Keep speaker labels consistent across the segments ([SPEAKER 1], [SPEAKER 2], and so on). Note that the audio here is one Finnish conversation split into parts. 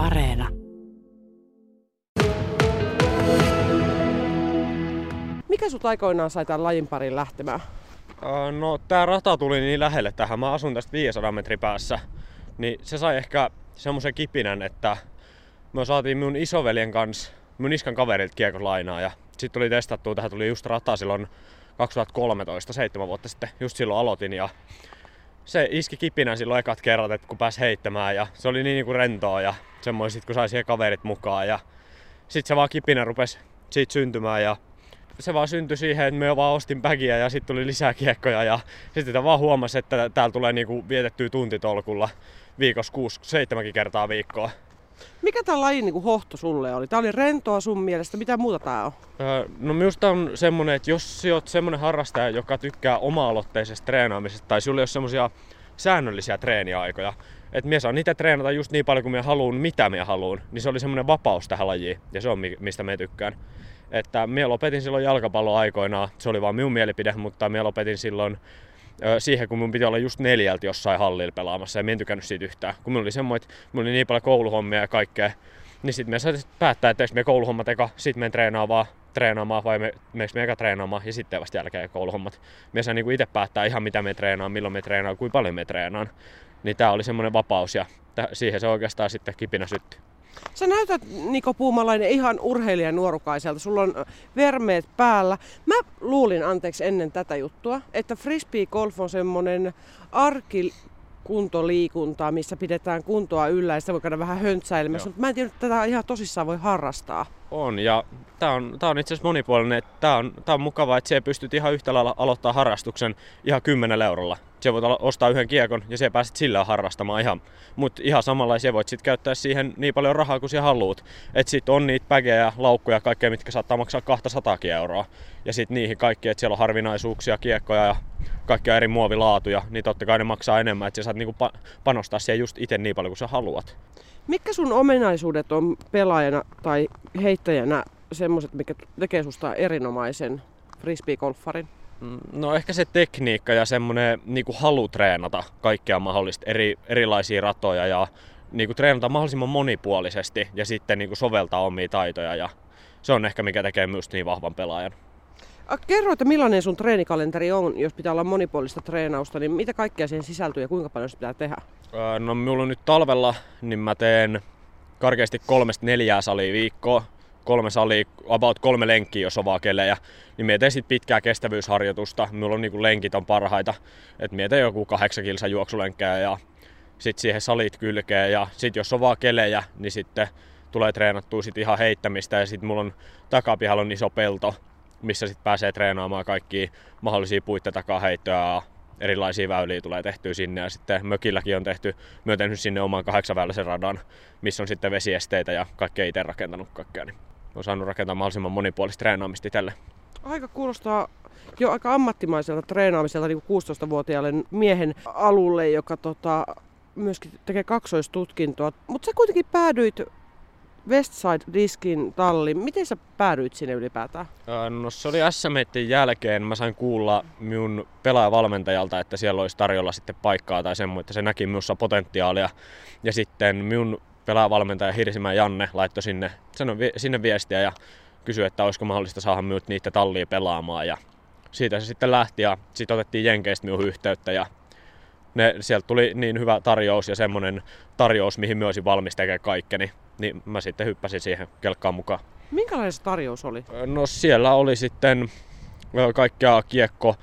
[SPEAKER 1] Areena.
[SPEAKER 2] Mikä sut aikoinaan sai tämän lajin parin lähtemään?
[SPEAKER 3] No tää rata tuli niin lähelle tähän, mä asun tästä 500 metrin päässä, niin se sai ehkä semmoisen kipinän, että me saatiin mun isoveljen kanssa, mun iskan kaverilta kiekon lainaa ja sitten tuli testattua, tähän tuli just rata silloin 2013, seitsemän vuotta sitten, just silloin aloitin ja se iski kipinän silloin ekat kerrat, että kun pääsi heittämään ja se oli niin niinku rentoa ja semmoinen sit kun sai siihen kaverit mukaan ja sitten se vaan kipinä rupesi siitä syntymään ja se vaan syntyi siihen, että me vaan ostin bagia ja sitten tuli lisää kiekkoja ja sitten vaan huomasi, että täällä tulee niinku vietettyä tuntitolkulla viikossa kuusi, seitsemänkin kertaa viikkoa.
[SPEAKER 2] Mikä tämän lajin niin hohto sulle oli? Tämä oli rentoa sun mielestä. Mitä muuta tää on?
[SPEAKER 3] Öö, No minusta on semmonen, että jos sä oot semmonen harrastaja, joka tykkää oma-aloitteisesta treenaamisesta tai sulla ei ole semmosia säännöllisiä treeniaikoja, että mies saan niitä treenata just niin paljon kuin minä haluan, mitä minä haluan, niin se oli semmoinen vapaus tähän lajiin ja se on mi- mistä me tykkään. Että minä lopetin silloin jalkapallon aikoinaan, se oli vaan minun mielipide, mutta minä lopetin silloin siihen, kun minun piti olla just neljältä jossain hallilla pelaamassa ja minä en tykännyt siitä yhtään. Kun minulla oli semmoinen, että minulla oli niin paljon kouluhommia ja kaikkea, niin sitten me saimme päättää, että me kouluhommat eka, sitten me treenaa vaan treenaamaan vai me, me eka treenaamaan ja sitten vasta jälkeen kouluhommat. Me saa niinku itse päättää ihan mitä me treenaan, milloin me treenaan, kuinka paljon me treenaan. Niin tää oli semmoinen vapaus ja siihen se oikeastaan sitten kipinä syttyi.
[SPEAKER 2] Sä näytät, Niko Puumalainen, ihan urheilijan nuorukaiselta. Sulla on vermeet päällä. Mä luulin, anteeksi, ennen tätä juttua, että frisbee golf on semmonen arkikuntoliikunta, missä pidetään kuntoa yllä ja sitä voi käydä vähän höntsäilemässä. Mutta mä en tiedä, että tätä ihan tosissaan voi harrastaa.
[SPEAKER 3] On ja tää on, tää on itse asiassa monipuolinen, että tää on, tää on mukavaa, että siellä pystyt ihan yhtä lailla aloittaa harrastuksen ihan 10 eurolla. Se voit ostaa yhden kiekon ja siellä pääset sillä harrastamaan ihan. Mutta ihan samalla siellä voit sit käyttää siihen niin paljon rahaa kuin sä haluut. Että sit on niitä pägejä, laukkuja ja kaikkea, mitkä saattaa maksaa 200 euroa. Ja sit niihin kaikki, että siellä on harvinaisuuksia, kiekkoja ja kaikkia eri muovilaatuja, niin totta kai ne maksaa enemmän, että sä saat niinku pa- panostaa siihen just itse niin paljon kuin sä haluat.
[SPEAKER 2] Mitkä sun ominaisuudet on pelaajana tai heittäjänä semmoset, mikä tekee susta erinomaisen frisbee-golfarin?
[SPEAKER 3] Mm, No ehkä se tekniikka ja semmoinen niinku halu treenata kaikkea mahdollista, eri, erilaisia ratoja ja niinku treenata mahdollisimman monipuolisesti ja sitten niinku soveltaa omia taitoja ja se on ehkä mikä tekee myös niin vahvan pelaajan.
[SPEAKER 2] Kerro, että millainen sun treenikalenteri on, jos pitää olla monipuolista treenausta, niin mitä kaikkea siihen sisältyy ja kuinka paljon sitä pitää tehdä?
[SPEAKER 3] No minulla on nyt talvella, niin mä teen karkeasti kolmesta neljää salia viikkoa. Kolme salia, about kolme lenkkiä, jos on vaan kelejä. Niin mä teen sit pitkää kestävyysharjoitusta. Minulla on niinku lenkit on parhaita. Et mä teen joku kahdeksan kilsa juoksulenkkejä ja sit siihen salit kylkeen. Ja sit jos on vaan kelejä, niin sitten tulee treenattua sit ihan heittämistä. Ja sit mulla on takapihalla on iso pelto, missä sit pääsee treenaamaan kaikkia mahdollisia puitten takaa heittoja ja erilaisia väyliä tulee tehtyä sinne ja sitten mökilläkin on tehty, tehnyt sinne oman kahdeksanväyläisen radan, missä on sitten vesiesteitä ja kaikkea itse rakentanut kaikkea, niin on saanut rakentaa mahdollisimman monipuolista treenaamista itselle.
[SPEAKER 2] Aika kuulostaa jo aika ammattimaiselta treenaamiselta niin 16-vuotiaalle miehen alulle, joka tota, myöskin tekee kaksoistutkintoa. Mutta sä kuitenkin päädyit Westside Diskin talliin. Miten sä päädyit sinne ylipäätään?
[SPEAKER 3] No se oli SM jälkeen, mä sain kuulla minun pelaajavalmentajalta, että siellä olisi tarjolla sitten paikkaa tai semmoista, että se näki minussa potentiaalia. Ja sitten minun pelaajavalmentaja Hirsimä Janne laittoi sinne, sanoi sinne viestiä ja kysyi, että olisiko mahdollista saada minut niitä tallia pelaamaan. Ja siitä se sitten lähti ja sitten otettiin Jenkeistä minun yhteyttä ja ne, sieltä tuli niin hyvä tarjous ja semmoinen tarjous, mihin myös valmis tekemään kaikkeni, niin mä sitten hyppäsin siihen kelkkaan mukaan.
[SPEAKER 2] Minkälainen se tarjous oli?
[SPEAKER 3] No siellä oli sitten kaikkea kiekko,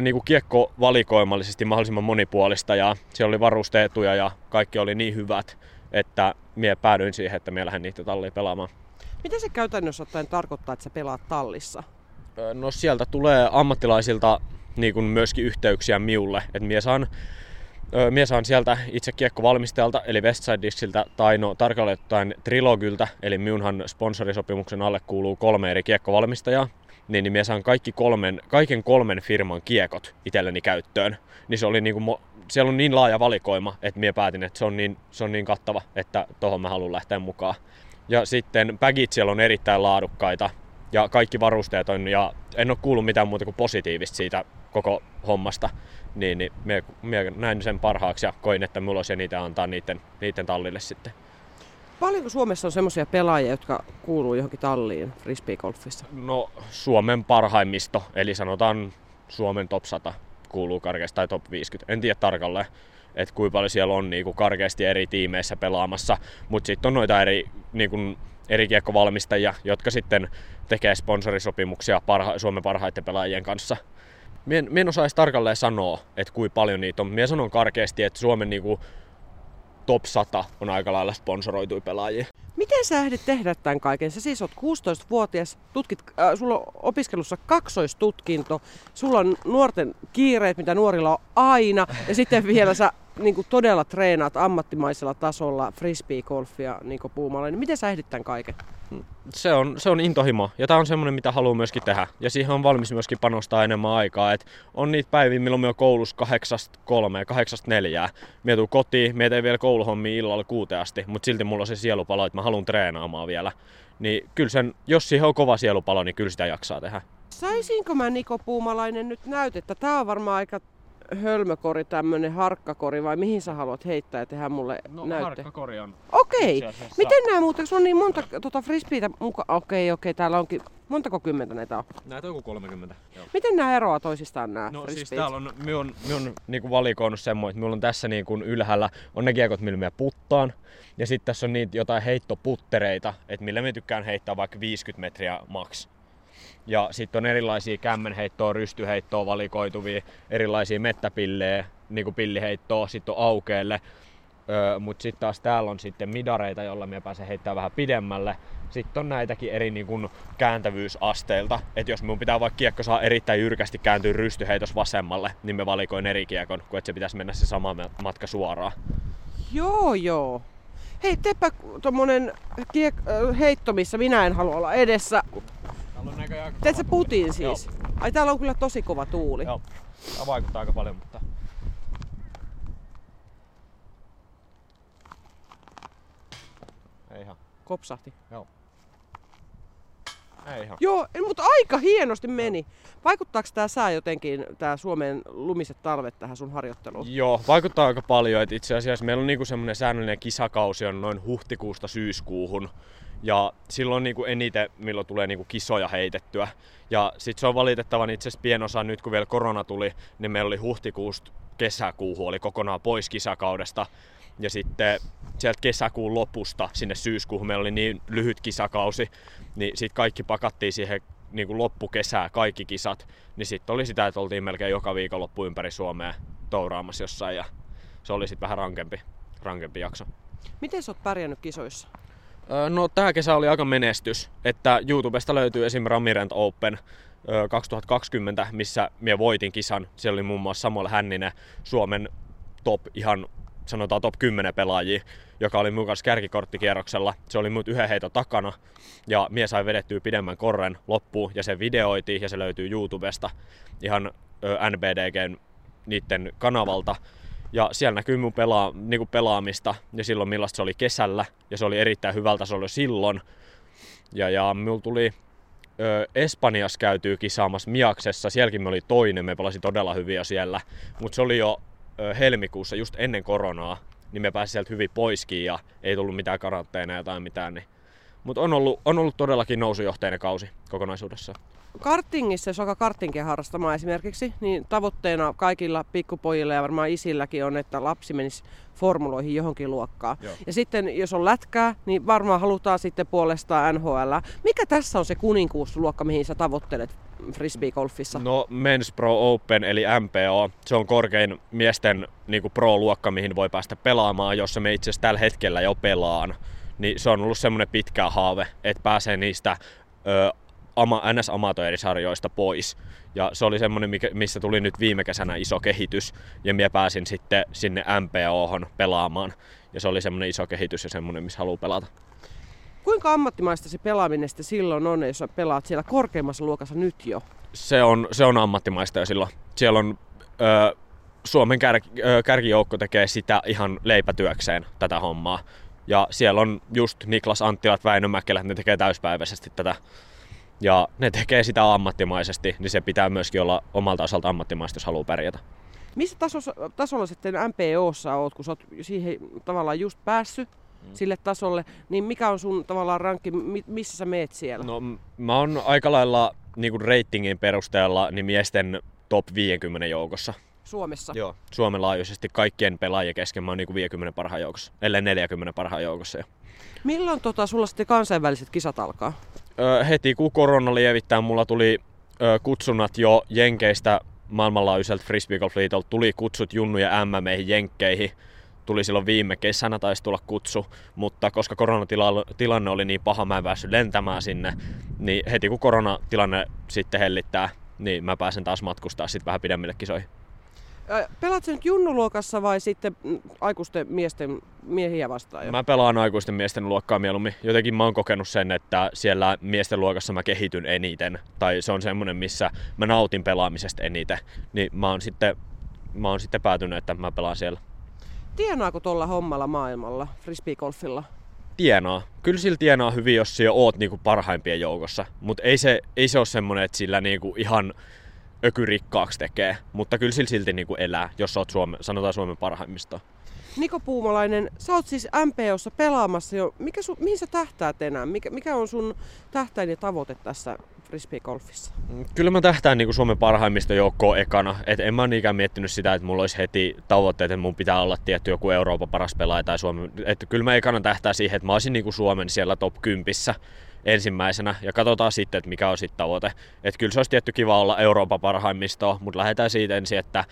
[SPEAKER 3] niin kuin kiekko valikoimallisesti mahdollisimman monipuolista ja siellä oli varusteetuja ja kaikki oli niin hyvät, että mie päädyin siihen, että mie lähden niitä talliin pelaamaan.
[SPEAKER 2] Mitä se käytännössä ottaen tarkoittaa, että sä pelaat tallissa?
[SPEAKER 3] No sieltä tulee ammattilaisilta niin kuin myöskin yhteyksiä miulle, että mie saan Öö, Mie saan sieltä itse kiekkovalmistajalta, eli Westside Diskiltä, tai no tarkalleen Trilogyltä, eli minunhan sponsorisopimuksen alle kuuluu kolme eri kiekkovalmistajaa, niin, niin mie saan kaikki kolmen, kaiken kolmen firman kiekot itselleni käyttöön. Niin se oli niinku, siellä on niin laaja valikoima, että mie päätin, että se on niin, se on niin kattava, että tohon mä haluan lähteä mukaan. Ja sitten bagit siellä on erittäin laadukkaita, ja kaikki varusteet on, ja en ole kuullut mitään muuta kuin positiivista siitä koko hommasta, niin, niin mie, mie näin sen parhaaksi ja koin, että mulla olisi niitä antaa niiden, niiden tallille sitten.
[SPEAKER 2] Paljonko Suomessa on semmoisia pelaajia, jotka kuuluu johonkin talliin frisbeegolfissa?
[SPEAKER 3] No Suomen parhaimmisto, eli sanotaan Suomen top 100 kuuluu karkeasti tai top 50. En tiedä tarkalleen, että kuinka paljon siellä on niin kuin karkeasti eri tiimeissä pelaamassa, mutta sitten on noita eri, niin kuin, eri kiekkovalmistajia, jotka sitten tekee sponsorisopimuksia parha- Suomen parhaiten pelaajien kanssa. Mien, mien osaisi tarkalleen sanoa, että kuinka paljon niitä on. Mie sanon karkeasti, että Suomen niin kuin, top 100 on aika lailla sponsoroituja pelaajia.
[SPEAKER 2] Miten sä ehdit tehdä tämän kaiken? Sä siis oot 16-vuotias, tutkit, äh, sulla on opiskelussa kaksoistutkinto, sulla on nuorten kiireet, mitä nuorilla on aina, ja sitten vielä sä niin kuin todella treenaat ammattimaisella tasolla frisbee-golfia niin puumalla. Niin miten sä ehdit tämän kaiken?
[SPEAKER 3] se on, se on intohimo ja tämä on semmoinen, mitä haluaa myöskin tehdä. Ja siihen on valmis myöskin panostaa enemmän aikaa. Et on niitä päiviä, milloin me on koulussa 8.3 ja 8.4. Mie tuun kotiin, mie teen vielä kouluhommia illalla kuuteen asti, mutta silti mulla on se sielupalo, että mä haluan treenaamaan vielä. Niin kyllä sen, jos siihen on kova sielupalo, niin kyllä sitä jaksaa tehdä.
[SPEAKER 2] Saisinko mä Niko Puumalainen nyt näytettä? Tää on varmaan aika hölmökori, tämmönen harkkakori vai mihin sä haluat heittää ja tehdä mulle
[SPEAKER 3] No
[SPEAKER 2] näytte?
[SPEAKER 3] harkkakori on.
[SPEAKER 2] Okei.
[SPEAKER 3] asiassa-
[SPEAKER 2] Miten nämä muuten, on niin monta tota frisbeitä mukaan? Okei, okei, täällä onkin, montako kymmentä näitä on?
[SPEAKER 3] Näitä on joku 30. Joo.
[SPEAKER 2] Miten nämä eroaa toisistaan nämä
[SPEAKER 3] No
[SPEAKER 2] frisbeet?
[SPEAKER 3] siis täällä on, me on, me on niinku valikoinut semmoinen, että minulla on tässä niinku ylhäällä on ne kiekot, millä me puttaan. Ja sitten tässä on niitä jotain heittoputtereita, että millä me tykkään heittää vaikka 50 metriä maks. Ja sitten on erilaisia kämmenheittoa, rystyheittoa valikoituvia, erilaisia mettäpillejä, niinku pilliheittoa, sitten on aukeelle. Öö, Mutta sitten taas täällä on sitten midareita, joilla me pääsee heittämään vähän pidemmälle. Sitten on näitäkin eri niin kun, kääntävyysasteilta. Että jos mun pitää vaikka kiekko saa erittäin jyrkästi kääntyä rystyheitos vasemmalle, niin me valikoin eri kiekon, kuin että se pitäisi mennä se sama matka suoraan.
[SPEAKER 2] Joo, joo. Hei, teepä tommonen kiek- heitto, missä minä en halua olla edessä.
[SPEAKER 3] Täällä on näköjään aika
[SPEAKER 2] Teet sä putin siis? Ai täällä on kyllä tosi kova tuuli.
[SPEAKER 3] Joo. Tämä vaikuttaa aika paljon, mutta... Ei ihan.
[SPEAKER 2] Kopsahti.
[SPEAKER 3] Ei ihan.
[SPEAKER 2] Joo, mutta aika hienosti meni. Vaikuttaako tämä sää jotenkin, tämä Suomen lumiset talvet tähän sun harjoitteluun?
[SPEAKER 3] Joo, vaikuttaa aika paljon. Et itse asiassa meillä on niinku semmoinen säännöllinen kisakausi on noin huhtikuusta syyskuuhun. Ja silloin niinku eniten, milloin tulee niinku kisoja heitettyä. Ja sitten se on valitettavan itse asiassa pienosa nyt, kun vielä korona tuli, niin meillä oli huhtikuusta kesäkuuhun oli kokonaan pois kisakaudesta. Ja sitten sieltä kesäkuun lopusta sinne syyskuuhun meillä oli niin lyhyt kisakausi, niin sitten kaikki pakattiin siihen niin kuin loppukesää, kaikki kisat. Niin sitten oli sitä, että oltiin melkein joka viikonloppu ympäri Suomea touraamassa jossain ja se oli sitten vähän rankempi, rankempi jakso.
[SPEAKER 2] Miten sä oot pärjännyt kisoissa?
[SPEAKER 3] No tämä kesä oli aika menestys, että YouTubesta löytyy esim. Ramirent Open öö, 2020, missä minä voitin kisan. Siellä oli muun muassa Samuel Hänninen, Suomen top ihan sanotaan top 10 pelaajia, joka oli mun kanssa kärkikorttikierroksella. Se oli mut yhden heiton takana ja mies sai vedettyä pidemmän korren loppuun ja se videoitiin ja se löytyy YouTubesta ihan NBDGn niiden kanavalta. Ja siellä näkyy mun pelaa, niinku pelaamista ja silloin millaista se oli kesällä. Ja se oli erittäin hyvältä se oli silloin. Ja, ja mulla tuli ö, Espanjassa käytyy kisaamassa Miaksessa. Sielläkin me oli toinen, me pelasin todella hyvin jo siellä. Mutta se oli jo ö, helmikuussa, just ennen koronaa. Niin me pääsin sieltä hyvin poiskin ja ei tullut mitään karanteeneja tai mitään. Niin. Mutta on ollut, on ollut todellakin nousujohteinen kausi kokonaisuudessaan.
[SPEAKER 2] Kartingissa, jos alkaa kartingia harrastamaan esimerkiksi, niin tavoitteena kaikilla pikkupojilla ja varmaan isilläkin on, että lapsi menisi formuloihin johonkin luokkaan.
[SPEAKER 3] Joo.
[SPEAKER 2] Ja sitten jos on lätkää, niin varmaan halutaan sitten puolestaan NHL. Mikä tässä on se kuninkuusluokka, mihin sä tavoittelet frisbeegolfissa?
[SPEAKER 3] No Men's Pro Open eli MPO, se on korkein miesten niin pro-luokka, mihin voi päästä pelaamaan, jossa me itse asiassa tällä hetkellä jo pelaan. Niin se on ollut semmoinen pitkä haave, että pääsee niistä ö, ama, NS-amatöörisarjoista pois. Ja se oli semmoinen, missä tuli nyt viime kesänä iso kehitys. Ja minä pääsin sitten sinne MPOhon pelaamaan. Ja se oli semmoinen iso kehitys ja semmoinen, missä haluaa pelata.
[SPEAKER 2] Kuinka ammattimaista se pelaaminen sitten silloin on, jos sä pelaat siellä korkeimmassa luokassa nyt jo?
[SPEAKER 3] se on, se on ammattimaista jo silloin. Siellä on ö, Suomen kär, ö, kärkijoukko tekee sitä ihan leipätyökseen, tätä hommaa. Ja siellä on just Niklas Anttilat, Väinö Mäkelä, ne tekee täyspäiväisesti tätä. Ja ne tekee sitä ammattimaisesti, niin se pitää myöskin olla omalta osalta ammattimaista, jos haluaa pärjätä.
[SPEAKER 2] Missä tasossa, tasolla sitten MPOssa oot, kun sä oot siihen tavallaan just päässyt? mm. sille tasolle, niin mikä on sun tavallaan rankki, missä sä meet siellä?
[SPEAKER 3] No mä oon aika lailla niin kuin ratingin perusteella niin miesten top 50 joukossa.
[SPEAKER 2] Suomessa?
[SPEAKER 3] Joo, Suomen laajuisesti kaikkien pelaajien kesken mä oon niin kuin 50 parhaan joukossa, ellei 40 parhaan joukossa jo.
[SPEAKER 2] Milloin tota, sulla sitten kansainväliset kisat alkaa?
[SPEAKER 3] Öö, heti kun korona lievittää, mulla tuli öö, kutsunnat jo Jenkeistä maailmanlaajuiselta frisbeegolf-liitolta tuli kutsut Junnu ja MMEihin Jenkkeihin. Tuli silloin viime kesänä taisi tulla kutsu, mutta koska koronatilanne oli niin paha, mä en päässyt lentämään sinne, niin heti kun koronatilanne sitten hellittää, niin mä pääsen taas matkustaa sitten vähän pidemmille kisoihin.
[SPEAKER 2] Pelaat nyt junnuluokassa vai sitten mm, aikuisten miesten miehiä vastaan? Jo?
[SPEAKER 3] Mä pelaan aikuisten miesten luokkaa mieluummin. Jotenkin mä oon kokenut sen, että siellä miesten luokassa mä kehityn eniten. Tai se on semmonen, missä mä nautin pelaamisesta eniten. Niin mä oon sitten, mä oon sitten päätynyt, että mä pelaan siellä.
[SPEAKER 2] Tienaako tuolla hommalla maailmalla, frisbeegolfilla?
[SPEAKER 3] Tienaa. Kyllä sillä tienaa hyvin, jos sä oot niinku parhaimpien joukossa. Mutta ei se, ei se ole semmonen, että sillä niinku ihan ökyrikkaaksi tekee, mutta kyllä sillä silti niin kuin elää, jos oot Suome, sanotaan Suomen parhaimmista.
[SPEAKER 2] Niko Puumalainen, sä oot siis MPOssa pelaamassa jo. Mikä sun, mihin sä tähtäät enää? Mikä, mikä on sun tähtäin ja tavoite tässä frisbee-golfissa?
[SPEAKER 3] Kyllä mä tähtään niin kuin Suomen parhaimmista joukkoa ekana. Et en mä niinkään miettinyt sitä, että mulla olisi heti tavoitteet, että mun pitää olla tietty joku Euroopan paras pelaaja tai Suomen. Et kyllä mä ekana tähtää siihen, että mä olisin niin kuin Suomen siellä top 10 ensimmäisenä ja katsotaan sitten, että mikä on sitten tavoite. Että kyllä se olisi tietty kiva olla Euroopan parhaimmistoa, mutta lähdetään siitä ensin, että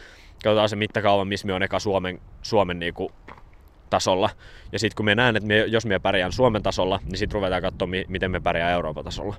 [SPEAKER 3] katsotaan se mittakaava, missä me on eka Suomen, Suomen niinku tasolla. Ja sitten kun me näen, että me, jos me pärjään Suomen tasolla, niin sitten ruvetaan katsoa, miten me pärjää Euroopan tasolla.